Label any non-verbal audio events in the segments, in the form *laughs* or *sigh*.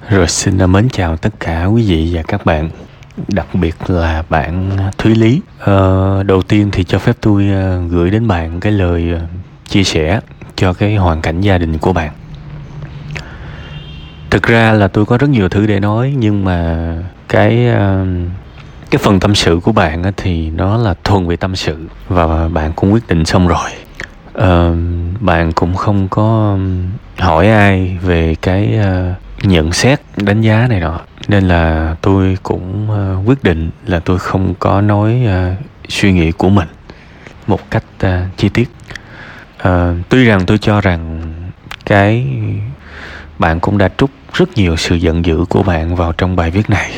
Rồi xin mến chào tất cả quý vị và các bạn Đặc biệt là bạn Thúy Lý. Ờ, Đầu tiên thì cho phép tôi ờ, gửi đến bạn cái lời ờ, chia sẻ cho cái hoàn cảnh gia đình của bạn. Thực ra là tôi có rất nhiều thứ để nói Nhưng mà cái ờ, cái phần tâm sự của bạn thì nó là thuần về tâm sự Và bạn cũng quyết định xong rồi. Ờ, bạn cũng không có hỏi ai về cái uh, nhận xét đánh giá này nọ. Nên là tôi cũng uh, quyết định là tôi không có nói uh, suy nghĩ của mình một cách uh, chi tiết. Uh, tuy rằng tôi cho rằng cái bạn cũng đã trút rất nhiều sự giận dữ của bạn vào trong bài viết này.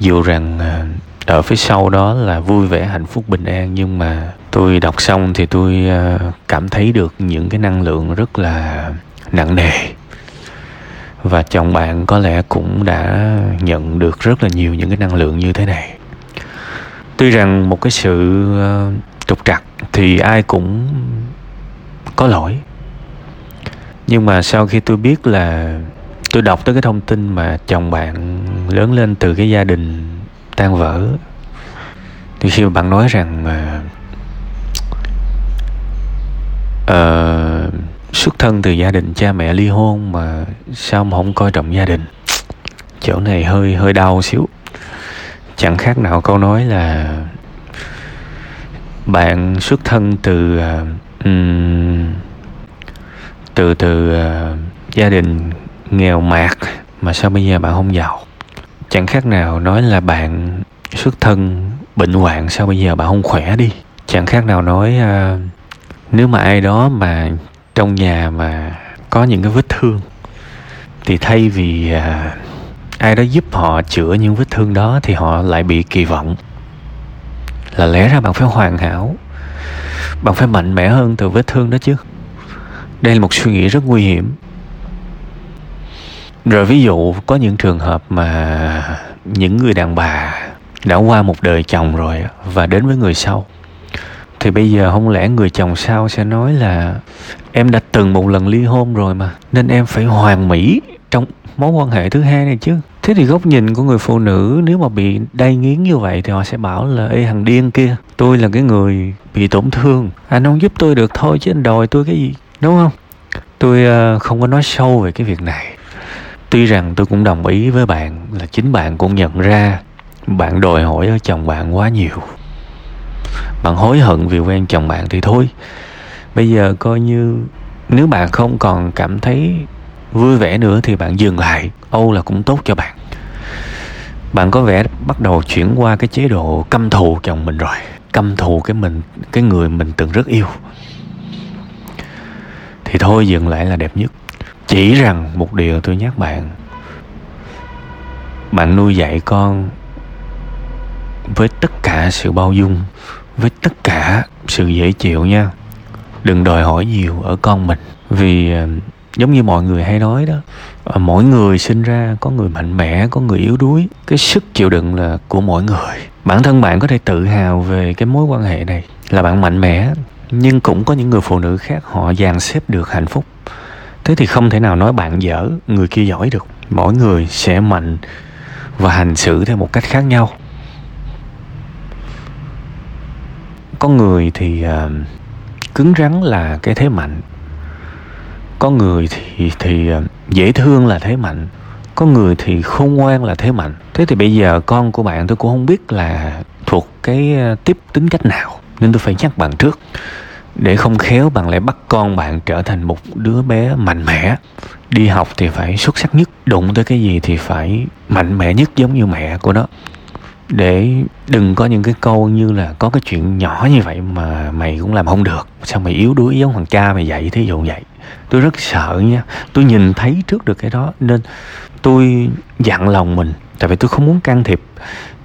Dù rằng uh, ở phía sau đó là vui vẻ hạnh phúc bình an nhưng mà tôi đọc xong thì tôi uh, cảm thấy được những cái năng lượng rất là nặng nề và chồng bạn có lẽ cũng đã nhận được rất là nhiều những cái năng lượng như thế này. Tuy rằng một cái sự ờ, trục trặc thì ai cũng có lỗi. Nhưng mà sau khi tôi biết là tôi đọc tới cái thông tin mà chồng bạn lớn lên từ cái gia đình tan vỡ thì khi mà bạn nói rằng uh, xuất thân từ gia đình cha mẹ ly hôn mà sao mà không coi trọng gia đình? Chỗ này hơi hơi đau xíu. Chẳng khác nào câu nói là bạn xuất thân từ uh, um, từ từ uh, gia đình nghèo mạt mà sao bây giờ bạn không giàu? Chẳng khác nào nói là bạn xuất thân bệnh hoạn sao bây giờ bạn không khỏe đi. Chẳng khác nào nói uh, nếu mà ai đó mà trong nhà mà có những cái vết thương. Thì thay vì à, ai đó giúp họ chữa những vết thương đó thì họ lại bị kỳ vọng. Là lẽ ra bạn phải hoàn hảo. Bạn phải mạnh mẽ hơn từ vết thương đó chứ. Đây là một suy nghĩ rất nguy hiểm. Rồi ví dụ có những trường hợp mà những người đàn bà đã qua một đời chồng rồi và đến với người sau thì bây giờ không lẽ người chồng sau sẽ nói là em đã từng một lần ly hôn rồi mà nên em phải hoàn mỹ trong mối quan hệ thứ hai này chứ? Thế thì góc nhìn của người phụ nữ nếu mà bị đay nghiến như vậy thì họ sẽ bảo là ê thằng điên kia tôi là cái người bị tổn thương. Anh không giúp tôi được thôi chứ anh đòi tôi cái gì đúng không? Tôi uh, không có nói sâu về cái việc này. Tuy rằng tôi cũng đồng ý với bạn là chính bạn cũng nhận ra bạn đòi hỏi ở chồng bạn quá nhiều bạn hối hận vì quen chồng bạn thì thôi. Bây giờ coi như nếu bạn không còn cảm thấy vui vẻ nữa thì bạn dừng lại, âu là cũng tốt cho bạn. Bạn có vẻ bắt đầu chuyển qua cái chế độ căm thù chồng mình rồi, căm thù cái mình, cái người mình từng rất yêu. Thì thôi, dừng lại là đẹp nhất. Chỉ rằng một điều tôi nhắc bạn. Bạn nuôi dạy con với tất cả sự bao dung với tất cả sự dễ chịu nha. Đừng đòi hỏi nhiều ở con mình. Vì ờ, giống như mọi người hay nói đó ờ, mỗi người sinh ra có người mạnh mẽ, có người yếu đuối. Cái sức chịu đựng là của mỗi người. Bản thân bạn có thể tự hào về cái mối quan hệ này là bạn mạnh mẽ, nhưng cũng có những người phụ nữ khác họ dàn xếp được hạnh phúc. Thế thì không thể nào nói bạn dở, người kia giỏi được. Mỗi người sẽ mạnh và hành xử theo một cách khác nhau. Có người thì uh, cứng rắn là cái thế mạnh. Có người thì thì uh, dễ thương là thế mạnh. Có người thì khôn ngoan là thế mạnh. Thế thì bây giờ con của bạn tôi cũng không biết là thuộc cái ờ, tiếp tính cách nào nên tôi phải nhắc bạn trước. Để không khéo bạn lại bắt con bạn trở thành một đứa bé mạnh mẽ. Đi học thì phải xuất sắc nhất đụng tới cái gì thì phải mạnh mẽ nhất giống như mẹ của nó để đừng có những cái câu như là có cái chuyện nhỏ như vậy mà mày cũng làm không được. Sao mày yếu đuối giống thằng cha mày dạy thí dụ vậy. Tôi rất sợ nha. Tôi nhìn thấy trước được cái đó nên tôi dặn lòng mình. Tại vì tôi không muốn can thiệp.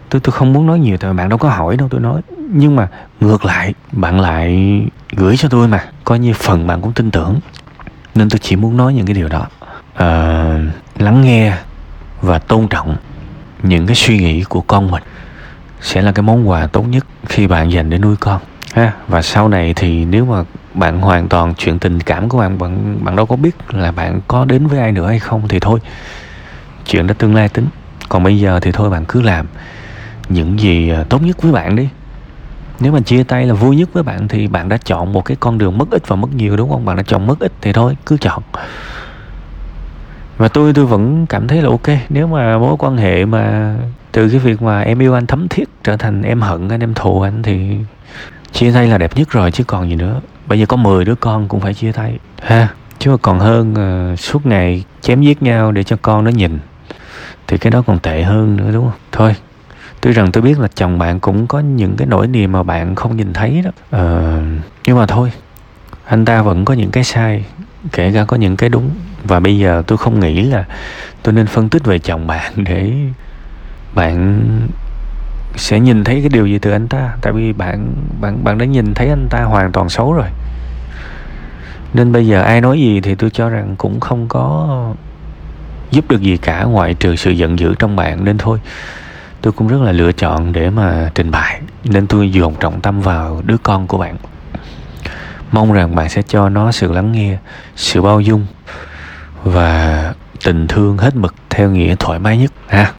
Tôi tôi không muốn nói nhiều tại vì bạn đâu có hỏi đâu tôi nói. Nhưng mà ngược lại bạn lại gửi cho tôi mà. Coi như phần bạn cũng tin tưởng. Nên tôi chỉ muốn nói những cái điều đó. À, lắng nghe và tôn trọng những cái suy nghĩ của con mình sẽ là cái món quà tốt nhất khi bạn dành để nuôi con, ha? Và sau này thì nếu mà bạn hoàn toàn chuyện tình cảm của bạn bạn bạn đâu có biết là bạn có đến với ai nữa hay không thì thôi. Chuyện đó tương lai tính. Còn bây giờ thì thôi, bạn cứ làm những gì à, tốt nhất với bạn đi. Nếu mà chia tay là vui nhất với bạn thì bạn đã chọn một cái con đường mất ít và mất nhiều, đúng không? Bạn đã chọn mất ít thì thôi, cứ chọn và tôi tôi vẫn cảm thấy là ok. Nếu mà mối quan hệ mà từ cái việc mà em yêu anh thấm thiết trở thành em hận anh em thù anh thì chia tay là đẹp nhất rồi chứ còn gì nữa. Bây giờ có 10 đứa con cũng phải chia tay. Ha chứ mà còn hơn uh, suốt ngày chém giết nhau để cho con nó nhìn thì cái đó còn tệ hơn nữa đúng không? Thôi tuy rằng tôi biết là chồng bạn cũng có những cái nỗi niềm mà bạn không nhìn thấy đó. Ờ, nhưng mà thôi anh ta vẫn có những cái sai kể cả có những cái đúng và bây giờ tôi không nghĩ là tôi nên phân tích về chồng bạn *laughs* để bạn sẽ nhìn thấy cái điều gì từ anh ta. Tại vì bạn bạn bạn đã nhìn thấy anh ta hoàn toàn xấu rồi. Nên bây giờ ai nói gì thì tôi cho rằng cũng không có giúp được gì cả, ngoại trừ sự giận dữ trong bạn. Nên thôi, tôi cũng rất là lựa chọn để mà trình bày. Nên tôi dồn trọng tâm vào đứa con của bạn. Mong rằng bạn sẽ cho nó sự lắng nghe, sự bao dung và tình thương hết mực theo nghĩa thoải mái nhất ha.